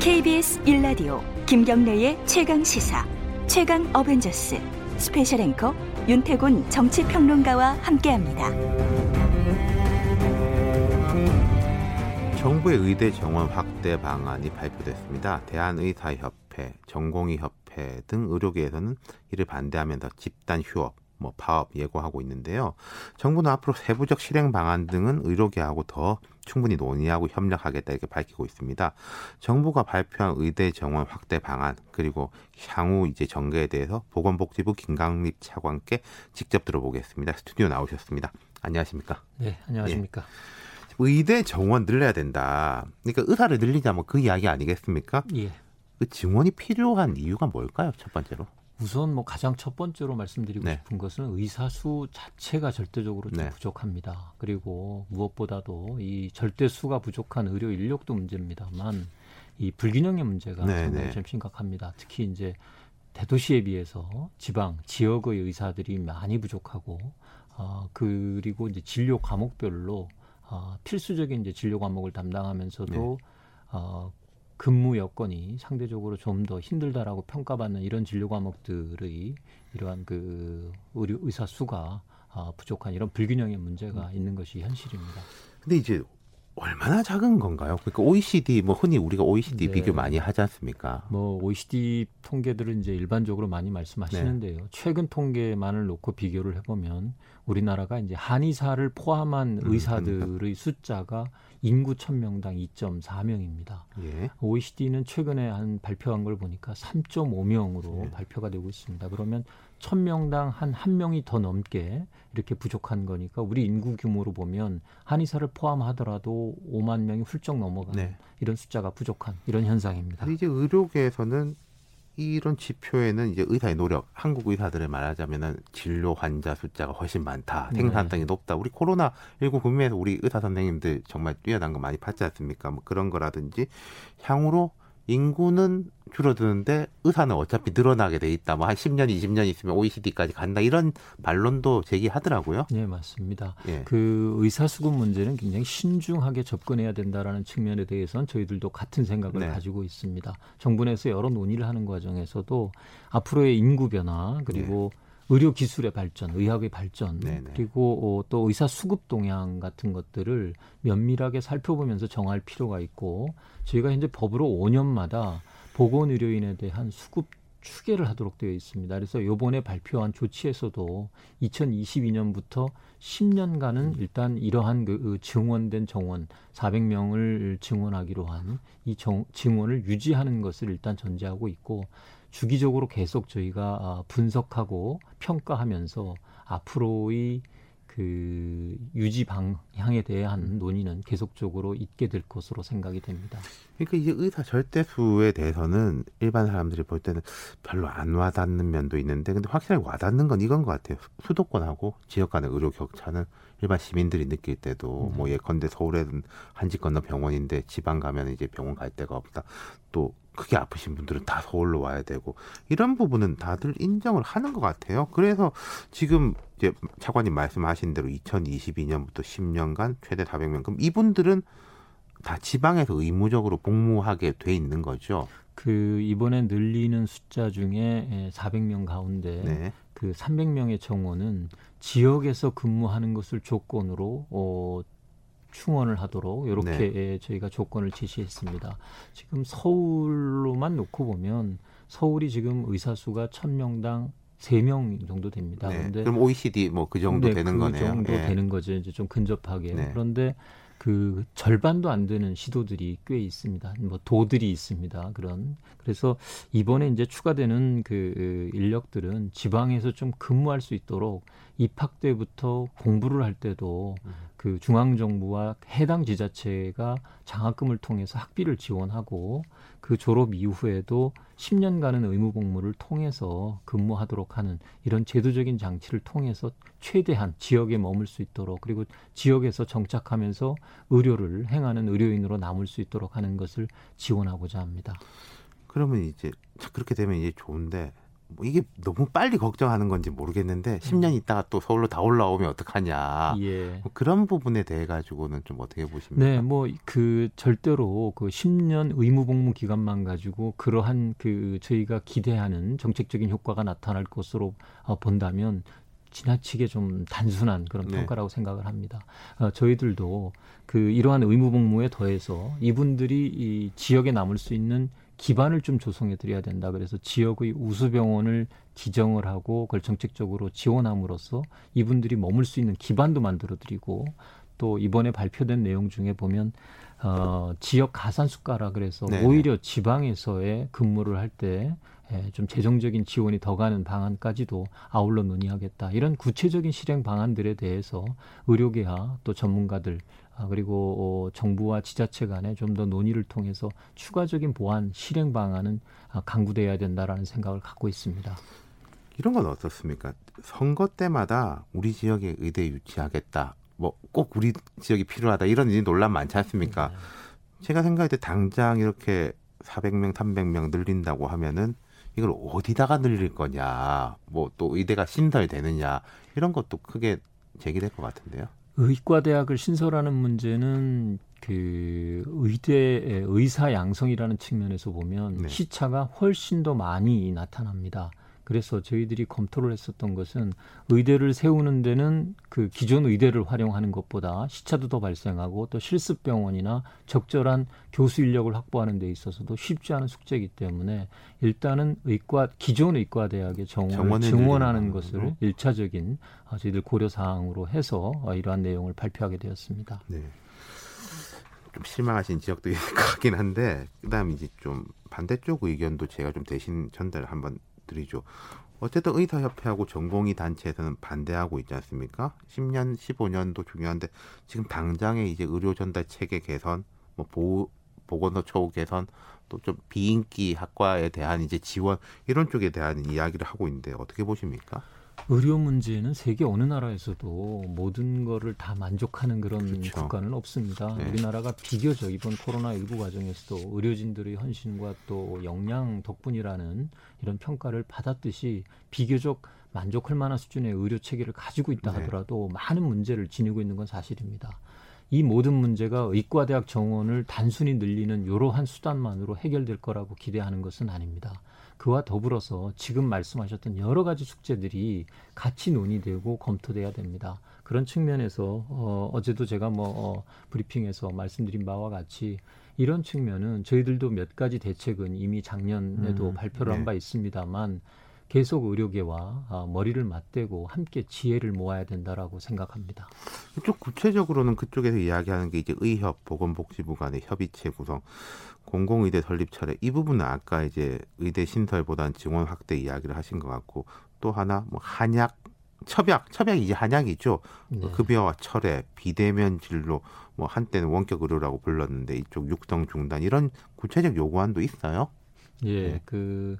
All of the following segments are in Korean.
KBS 1라디오 김경래의 최강 시사 최강 어벤져스 스페셜 앵커 윤태곤 정치평론가와 함께합니다. 정부의 의대 정원 확대 방안이 발표됐습니다. 대한의사협회, 전공의협회 등 의료계에서는 이를 반대하면서 집단 휴업, 뭐 파업 예고하고 있는데요. 정부는 앞으로 세부적 실행 방안 등은 의료계하고 더 충분히 논의하고 협력하겠다 이렇게 밝히고 있습니다. 정부가 발표한 의대 정원 확대 방안 그리고 향후 이제 전개에 대해서 보건복지부 김강립 차관께 직접 들어보겠습니다. 스튜디오 나오셨습니다. 안녕하십니까? 네, 안녕하십니까? 예. 의대 정원 늘려야 된다. 그러니까 의사를 늘리자 뭐 그 이야기 아니겠습니까? 예. 그 증원이 필요한 이유가 뭘까요? 첫 번째로. 우선 뭐 가장 첫 번째로 말씀드리고 네. 싶은 것은 의사 수 자체가 절대적으로 좀 네. 부족합니다. 그리고 무엇보다도 이 절대 수가 부족한 의료 인력도 문제입니다만 이 불균형의 문제가 네, 정말 네. 좀 심각합니다. 특히 이제 대도시에 비해서 지방 지역의 의사들이 많이 부족하고 어, 그리고 이제 진료 과목별로 어, 필수적인 이제 진료 과목을 담당하면서도 네. 어, 근무 여건이 상대적으로 좀 더 힘들다라고 평가받는 이런 진료 과목들의 이러한 그 의료 의사 수가 아, 부족한 이런 불균형의 문제가 음. 있는 것이 현실입니다. 근데 이제 얼마나 작은 건가요? 그러니까 OECD 뭐 흔히 우리가 OECD 네. 비교 많이 하지 않습니까? 뭐 OECD 통계들은 이제 일반적으로 많이 말씀하시는데요. 네. 최근 통계만을 놓고 비교를 해보면 우리나라가 이제 한의사를 포함한 음, 의사들의 숫자가 인구 1000명당 2.4명입니다. 예. OECD는 최근에 한 발표한 걸 보니까 3.5명으로 네. 발표가 되고 있습니다. 그러면 1000명당 한 한 명이 더 넘게 이렇게 부족한 거니까 우리 인구 규모로 보면 한의사를 포함하더라도 5만 명이 훌쩍 넘어가는 네. 이런 숫자가 부족한 이런 현상입니다. 이제 의료계에서는 이런 지표에는 이제 의사의 노력, 한국 의사들을 말하자면은 진료 환자 숫자가 훨씬 많다, 네. 생산성이 높다. 우리 코로나 19 국면에서 우리 의사 선생님들 정말 뛰어난 거 많이 봤지 않습니까? 뭐 그런 거라든지 향후로 인구는 줄어드는데 의사는 어차피 늘어나게 돼 있다. 뭐 한 10년, 20년 있으면 OECD까지 간다. 이런 반론도 제기하더라고요. 네, 맞습니다. 예. 그 의사 수급 문제는 굉장히 신중하게 접근해야 된다라는 측면에 대해서는 저희들도 같은 생각을 네. 가지고 있습니다. 정부 내에서 여러 논의를 하는 과정에서도 앞으로의 인구 변화 그리고 의료 기술의 발전, 의학의 발전, 네, 네. 그리고 어, 또 의사 수급 동향 같은 것들을 면밀하게 살펴보면서 정할 필요가 있고 저희가 현재 법으로 5년마다 보건 의료인에 대한 수급 추계를 하도록 되어 있습니다. 그래서 요번에 발표한 조치에서도 2022년부터 10년간은 일단 이러한 그, 그 증원된 정원 400명을 증원하기로 한 이 증원을 유지하는 것을 일단 전제하고 있고 주기적으로 계속 저희가 아, 분석하고 평가하면서 앞으로의 그 유지 방향에 대한 논의는 계속적으로 있게 될 것으로 생각이 됩니다. 그러니까 이제 의사 절대수에 대해서는 일반 사람들이 볼 때는 별로 안 와닿는 면도 있는데 근데 확실하게 와닿는 건 이건 것 같아요. 수도권하고 지역 간의 의료 격차는 일반 시민들이 느낄 때도 네. 뭐 예컨대 서울에는 한 집 건너 병원인데 지방 가면 이제 병원 갈 데가 없다. 또 크게 아프신 분들은 다 서울로 와야 되고 이런 부분은 다들 인정을 하는 것 같아요. 그래서 지금 이제 차관님 말씀하신 대로 2022년부터 10년간 최대 400명. 그럼 이분들은 다 지방에서 의무적으로 복무하게 돼 있는 거죠. 그 이번에 늘리는 숫자 중에 400명 가운데 네. 그 300명의 정원은 지역에서 근무하는 것을 조건으로 어, 충원을 하도록 이렇게 네. 예, 저희가 조건을 제시했습니다. 지금 서울로만 놓고 보면 서울이 지금 의사 수가 1000명당 3명 정도 됩니다. 네. 그런데 그럼 OECD 뭐 그 정도 네, 되는 그 거네요. 정도 예. 되는 거죠. 이제 좀 근접하게. 네. 그런데 그 절반도 안 되는 시도들이 꽤 있습니다. 뭐 도들이 있습니다. 그런 그래서 이번에 이제 추가되는 그 인력들은 지방에서 좀 근무할 수 있도록 입학 때부터 공부를 할 때도 음. 그 중앙 정부와 해당 지자체가 장학금을 통해서 학비를 지원하고 그 졸업 이후에도 10년간은 의무 복무를 통해서 근무하도록 하는 이런 제도적인 장치를 통해서 최대한 지역에 머물 수 있도록 그리고 지역에서 정착하면서 의료를 행하는 의료인으로 남을 수 있도록 하는 것을 지원하고자 합니다. 그러면 이제 그렇게 되면 이제 좋은데 뭐 이게 너무 빨리 걱정하는 건지 모르겠는데 10년 있다가 또 서울로 다 올라오면 어떡하냐. 예. 뭐 그런 부분에 대해 가지고는 좀 어떻게 보십니까? 네, 뭐 그 절대로 그 10년 의무 복무 기간만 가지고 그러한 그 저희가 기대하는 정책적인 효과가 나타날 것으로 어, 본다면 지나치게 좀 단순한 그런 네. 평가라고 생각을 합니다. 어, 저희들도 그 이러한 의무 복무에 더해서 이분들이 이 지역에 남을 수 있는 기반을 좀 조성해 드려야 된다. 그래서 지역의 우수병원을 지정을 하고 그걸 정책적으로 지원함으로써 이분들이 머물 수 있는 기반도 만들어 드리고 또 이번에 발표된 내용 중에 보면 어, 지역 가산 수가라 그래서 네 오히려 지방에서의 근무를 할때 예, 좀 재정적인 지원이 더 가는 방안까지도 아울러 논의하겠다. 이런 구체적인 실행 방안들에 대해서 의료계와 또 전문가들 아, 그리고 어, 정부와 지자체 간에 좀 더 논의를 통해서 추가적인 보완 실행 방안은 아, 강구돼야 된다라는 생각을 갖고 있습니다. 이런 건 어떻습니까? 선거 때마다 우리 지역에 의대 유치하겠다. 뭐 꼭 우리 지역이 필요하다. 이런 논란 많지 않습니까? 네. 제가 생각할 때 당장 이렇게 400명, 300명 늘린다고 하면은 이걸 어디다가 늘릴 거냐, 뭐 또 의대가 신설되느냐 이런 것도 크게 제기될 것 같은데요. 의과대학을 신설하는 문제는 그 의대 의사 양성이라는 측면에서 보면 네. 시차가 훨씬 더 많이 나타납니다. 그래서 저희들이 검토를 했었던 것은 의대를 세우는 데는 그 기존 의대를 활용하는 것보다 시차도 더 발생하고 또 실습 병원이나 적절한 교수 인력을 확보하는 데 있어서도 쉽지 않은 숙제이기 때문에 일단은 의과 기존 의과 대학의 정원을 증원하는 것을 일차적인 아, 저희들 고려 사항으로 해서 아, 이러한 내용을 발표하게 되었습니다. 네. 좀 실망하신 지역도 있을 것 같긴 한데 그다음 이제 좀 반대쪽 의견도 제가 좀 대신 전달 한번 드리죠. 어쨌든 의사협회하고 전공의 단체에서는 반대하고 있지 않습니까? 10년, 15년도 중요한데 지금 당장에 이제 의료 전달 체계 개선, 뭐 보호, 보건소 처우 개선, 또 좀 비인기 학과에 대한 이제 지원 이런 쪽에 대한 이야기를 하고 있는데 어떻게 보십니까? 의료 문제는 세계 어느 나라에서도 모든 거를 다 만족하는 그런 그렇죠. 국가는 없습니다. 네. 우리나라가 비교적 이번 코로나19 과정에서도 의료진들의 헌신과 또 역량 덕분이라는 이런 평가를 받았듯이 비교적 만족할 만한 수준의 의료 체계를 가지고 있다 네. 하더라도 네. 많은 문제를 지니고 있는 건 사실입니다. 이 모든 문제가 의과대학 정원을 단순히 늘리는 이러한 수단만으로 해결될 거라고 기대하는 것은 아닙니다. 그와 더불어서 지금 말씀하셨던 여러 가지 숙제들이 같이 논의되고 검토돼야 됩니다. 그런 측면에서 어, 어제도 제가 뭐 어, 브리핑에서 말씀드린 바와 같이 이런 측면은 저희들도 몇 가지 대책은 이미 작년에도 음, 발표를 네. 한바 있습니다만 계속 의료계와 어, 머리를 맞대고 함께 지혜를 모아야 된다라고 생각합니다. 좀 구체적으로는 그쪽에서 이야기하는 게 이제 의협, 보건복지부 간의 협의체 구성, 공공의대 설립 차례 이 부분은 아까 이제 의대 신설보다는 증원 확대 이야기를 하신 것 같고 또 하나 뭐 한약 첩약, 첩약 이제 한약이죠. 네. 급여와 철회, 비대면 진로, 뭐 한때는 원격 의료라고 불렀는데 이쪽 육성 중단 이런 구체적 요구안도 있어요. 예, 네. 그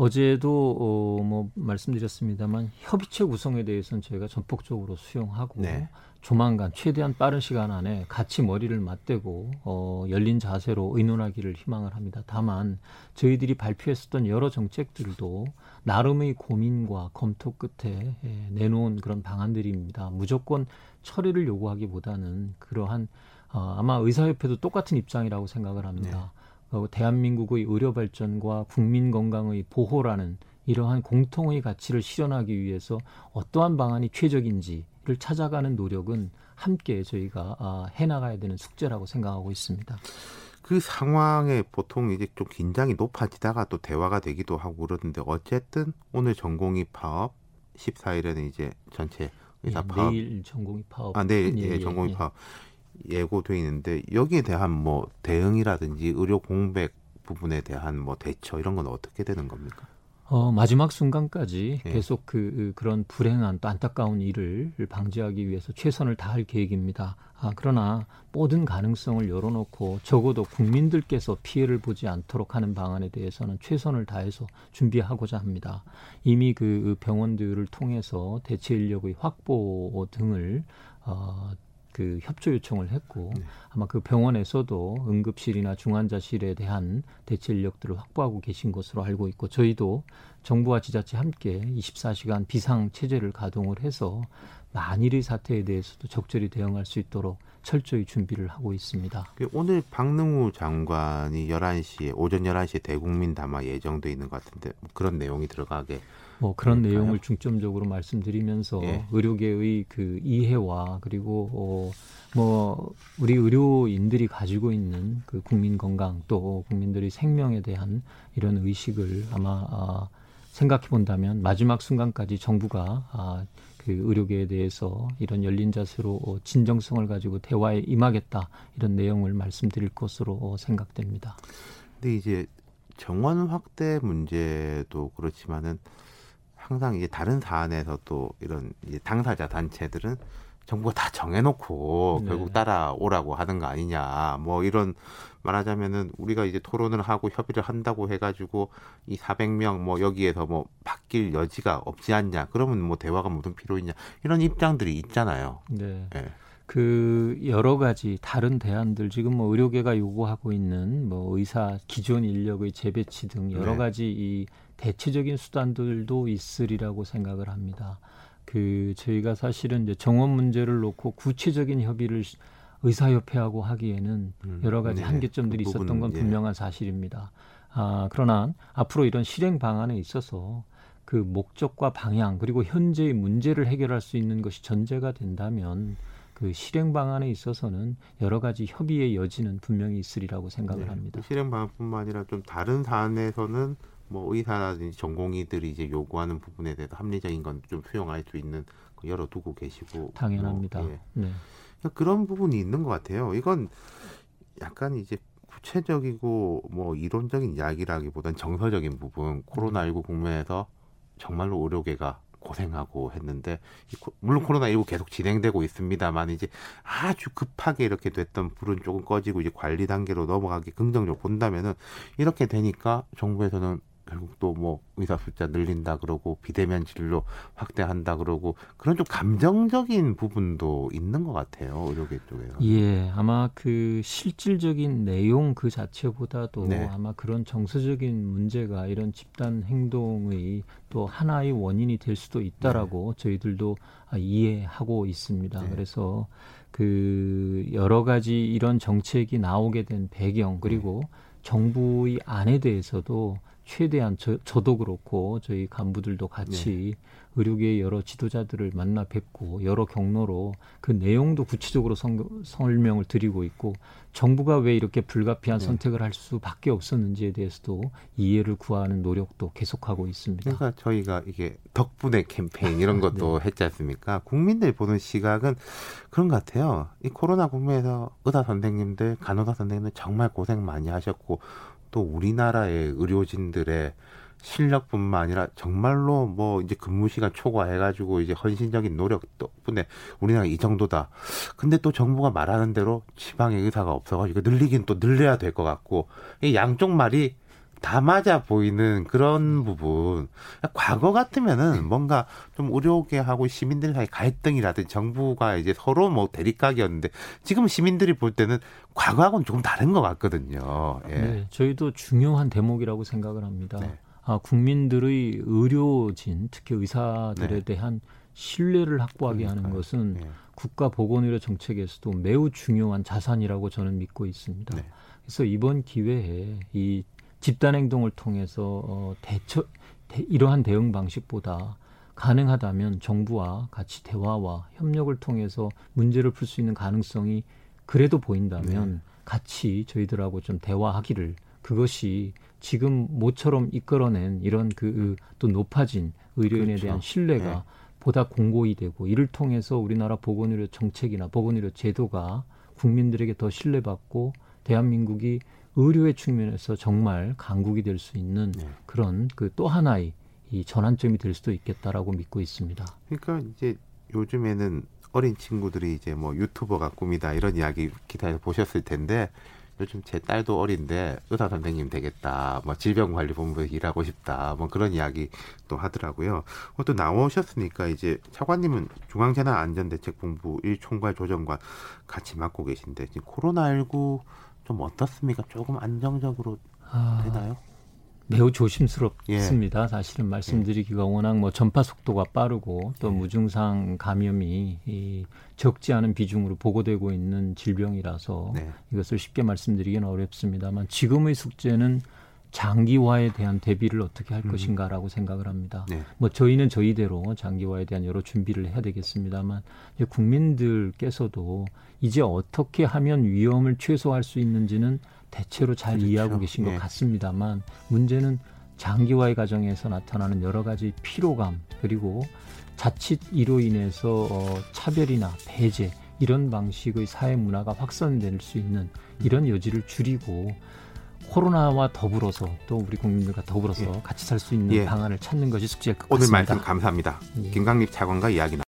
어제도 어, 뭐 말씀드렸습니다만 협의체 구성에 대해서는 저희가 전폭적으로 수용하고 네. 조만간 최대한 빠른 시간 안에 같이 머리를 맞대고 어, 열린 자세로 의논하기를 희망을 합니다. 다만 저희들이 발표했었던 여러 정책들도 나름의 고민과 검토 끝에 예, 내놓은 그런 방안들입니다. 무조건 처리를 요구하기보다는 그러한 어, 아마 의사협회도 똑같은 입장이라고 생각을 합니다. 네. 어, 대한민국의 의료 발전과 국민 건강의 보호라는 이러한 공통의 가치를 실현하기 위해서 어떠한 방안이 최적인지를 찾아가는 노력은 함께 저희가 아, 해나가야 되는 숙제라고 생각하고 있습니다. 그 상황에 보통 이제 좀 긴장이 높아지다가 또 대화가 되기도 하고 그러는데 어쨌든 오늘 전공의 파업 14일에는 이제 전체 의사 예, 파업 내일 전공의 파업 아 내일 예, 예, 예 전공의 예. 파업 예고돼 있는데 여기에 대한 뭐 대응이라든지 의료 공백 부분에 대한 뭐 대처 이런 건 어떻게 되는 겁니까? 어, 마지막 순간까지 예. 계속 그, 그 그런 불행한 또 안타까운 일을 방지하기 위해서 최선을 다할 계획입니다. 아, 그러나 모든 가능성을 열어놓고 적어도 국민들께서 피해를 보지 않도록 하는 방안에 대해서는 최선을 다해서 준비하고자 합니다. 이미 그 병원들을 통해서 대체 인력의 확보 등을 어, 그그 협조 요청을 했고 네. 아마 그 병원에서도 응급실이나 중환자실에 대한 대체 인력들을 확보하고 계신 것으로 알고 있고 저희도 정부와 지자체 함께 24시간 비상 체제를 가동을 해서 만일의 사태에 대해서도 적절히 대응할 수 있도록 철저히 준비를 하고 있습니다. 그 오늘 박능우 장관이 11시에 오전 11시에 대국민 담화 예정돼 있는 것 같은데 그런 내용이 들어가게 뭐 그런 될까요? 내용을 중점적으로 말씀드리면서 예. 의료계의 그 이해와 그리고 어, 뭐 우리 의료인들이 가지고 있는 그 국민 건강 또 국민들의 생명에 대한 이런 의식을 아마 아, 생각해 본다면 마지막 순간까지 정부가 아, 그 의료계에 대해서 이런 열린 자세로 진정성을 가지고 대화에 임하겠다 이런 내용을 말씀드릴 것으로 생각됩니다. 근데 이제 정원 확대 문제도 그렇지만은 항상 이제 다른 사안에서도 이런 이제 당사자 단체들은 정부가 다 정해놓고 네. 결국 따라오라고 하는 거 아니냐. 뭐 이런 말하자면은 우리가 이제 토론을 하고 협의를 한다고 해가지고 이 400명 뭐 여기에서 뭐 바뀔 여지가 없지 않냐. 그러면 뭐 대화가 무슨 필요 있냐. 이런 입장들이 있잖아요. 네. 네. 그 여러 가지 다른 대안들 지금 뭐 의료계가 요구하고 있는 뭐 의사 기존 인력의 재배치 등 여러 네. 가지 이 대체적인 수단들도 있으리라고 생각을 합니다. 그 저희가 사실은 이제 정원 문제를 놓고 구체적인 협의를 의사협회하고 하기에는 음, 여러 가지 네. 한계점들이 그 있었던 건 예. 분명한 사실입니다. 아, 그러나 앞으로 이런 실행 방안에 있어서 그 목적과 방향 그리고 현재의 문제를 해결할 수 있는 것이 전제가 된다면 그 실행 방안에 있어서는 여러 가지 협의의 여지는 분명히 있으리라고 생각을 네. 합니다. 실행 방안뿐만 아니라 좀 다른 사안에서는 뭐 의사라든지 전공의들이 이제 요구하는 부분에 대해서 합리적인 건 좀 수용할 수 있는 그 열어두고 계시고 당연합니다. 뭐, 예. 네. 그러니까 그런 부분이 있는 것 같아요. 이건 약간 이제 구체적이고 뭐 이론적인 이야기라기보단 정서적인 부분 코로나19 국면에서 정말로 의료계가 고생하고 했는데 물론 코로나19 계속 진행되고 있습니다만 이제 아주 급하게 이렇게 됐던 불은 조금 꺼지고 이제 관리 단계로 넘어가기 긍정적으로 본다면은 이렇게 되니까 정부에서는 결국 또 뭐 의사 숫자 늘린다 그러고 비대면 진료 확대한다 그러고 그런 좀 감정적인 부분도 있는 것 같아요 의료계 쪽에요. 예, 아마 그 실질적인 내용 그 자체보다도 네. 아마 그런 정서적인 문제가 이런 집단 행동의 또 하나의 원인이 될 수도 있다라고 네. 저희들도 이해하고 있습니다. 네. 그래서 그 여러 가지 이런 정책이 나오게 된 배경 그리고 네. 정부의 안에 대해서도 최대한 저, 저도 그렇고 저희 간부들도 같이 네. 의료계의 여러 지도자들을 만나 뵙고 여러 경로로 그 내용도 구체적으로 성, 설명을 드리고 있고 정부가 왜 이렇게 불가피한 네. 선택을 할 수밖에 없었는지에 대해서도 이해를 구하는 노력도 계속하고 있습니다. 그러니까 저희가 이게 덕분에 캠페인 이런 것도 네. 했지 않습니까? 국민들이 보는 시각은 그런 것 같아요. 이 코로나 국면에서 의사 선생님들, 간호사 선생님들 정말 고생 많이 하셨고 또 우리나라의 의료진들의 실력뿐만 아니라 정말로 뭐 이제 근무 시간 초과해가지고 이제 헌신적인 노력 덕분에 우리나라 이 정도다. 근데 또 정부가 말하는 대로 지방에 의사가 없어가지고 늘리긴 또 늘려야 될 것 같고 이 양쪽 말이 다 맞아 보이는 그런 부분. 과거 같으면은 뭔가 좀 의료계 하고 시민들 사이 갈등이라든지 정부가 이제 서로 뭐 대립각이었는데 지금 시민들이 볼 때는 과거하고는 조금 다른 것 같거든요. 예. 네, 저희도 중요한 대목이라고 생각을 합니다. 네. 아, 국민들의 의료진, 특히 의사들에 네. 대한 신뢰를 확보하게 그러니까요. 하는 것은 네. 국가 보건의료 정책에서도 매우 중요한 자산이라고 저는 믿고 있습니다. 네. 그래서 이번 기회에 이 집단 행동을 통해서 어, 대처 대, 이러한 대응 방식보다 가능하다면 정부와 같이 대화와 협력을 통해서 문제를 풀 수 있는 가능성이 그래도 보인다면 네. 같이 저희들하고 좀 대화하기를 그것이 지금 모처럼 이끌어낸 이런 그 또 높아진 의료인에 그렇죠. 대한 신뢰가 네. 보다 공고히 되고 이를 통해서 우리나라 보건의료 정책이나 보건의료 제도가 국민들에게 더 신뢰받고 대한민국이 의료의 측면에서 정말 강국이 될 수 있는 네. 그런 그 또 하나의 이 전환점이 될 수도 있겠다라고 믿고 있습니다. 그러니까 이제 요즘에는 어린 친구들이 이제 뭐 유튜버가 꿈이다 이런 이야기 기사에서 보셨을 텐데 요즘 제 딸도 어린데 의사 선생님 되겠다. 뭐 질병관리본부에서 일하고 싶다. 뭐 그런 이야기 또 하더라고요. 어, 또 나오셨으니까 이제 차관님은 중앙재난안전대책본부 1총괄 조정관 같이 맡고 계신데 지금 코로나19 좀 어떻습니까? 조금 안정적으로 아, 되나요? 매우 조심스럽습니다. 사실은 말씀드리기가 워낙 뭐 전파 속도가 빠르고 또 예. 무증상 감염이 이 적지 않은 비중으로 보고되고 있는 질병이라서 네. 이것을 쉽게 말씀드리기는 어렵습니다만 지금의 숙제는 장기화에 대한 대비를 어떻게 할 음. 것인가라고 생각을 합니다. 네. 뭐 저희는 저희대로 장기화에 대한 여러 준비를 해야 되겠습니다만 국민들께서도 이제 어떻게 하면 위험을 최소화할 수 있는지는 대체로 잘 그렇죠. 이해하고 계신 것 예. 같습니다만 문제는 장기화의 과정에서 나타나는 여러 가지 피로감 그리고 자칫 이로 인해서 어, 차별이나 배제 이런 방식의 사회 문화가 확산될 수 있는 이런 여지를 줄이고 코로나와 더불어서 또 우리 국민들과 더불어서 같이 살 수 있는 예. 방안을 찾는 것이 숙제일 것 오늘 같습니다. 말씀 감사합니다. 예. 김강립 차관과 이야기 나.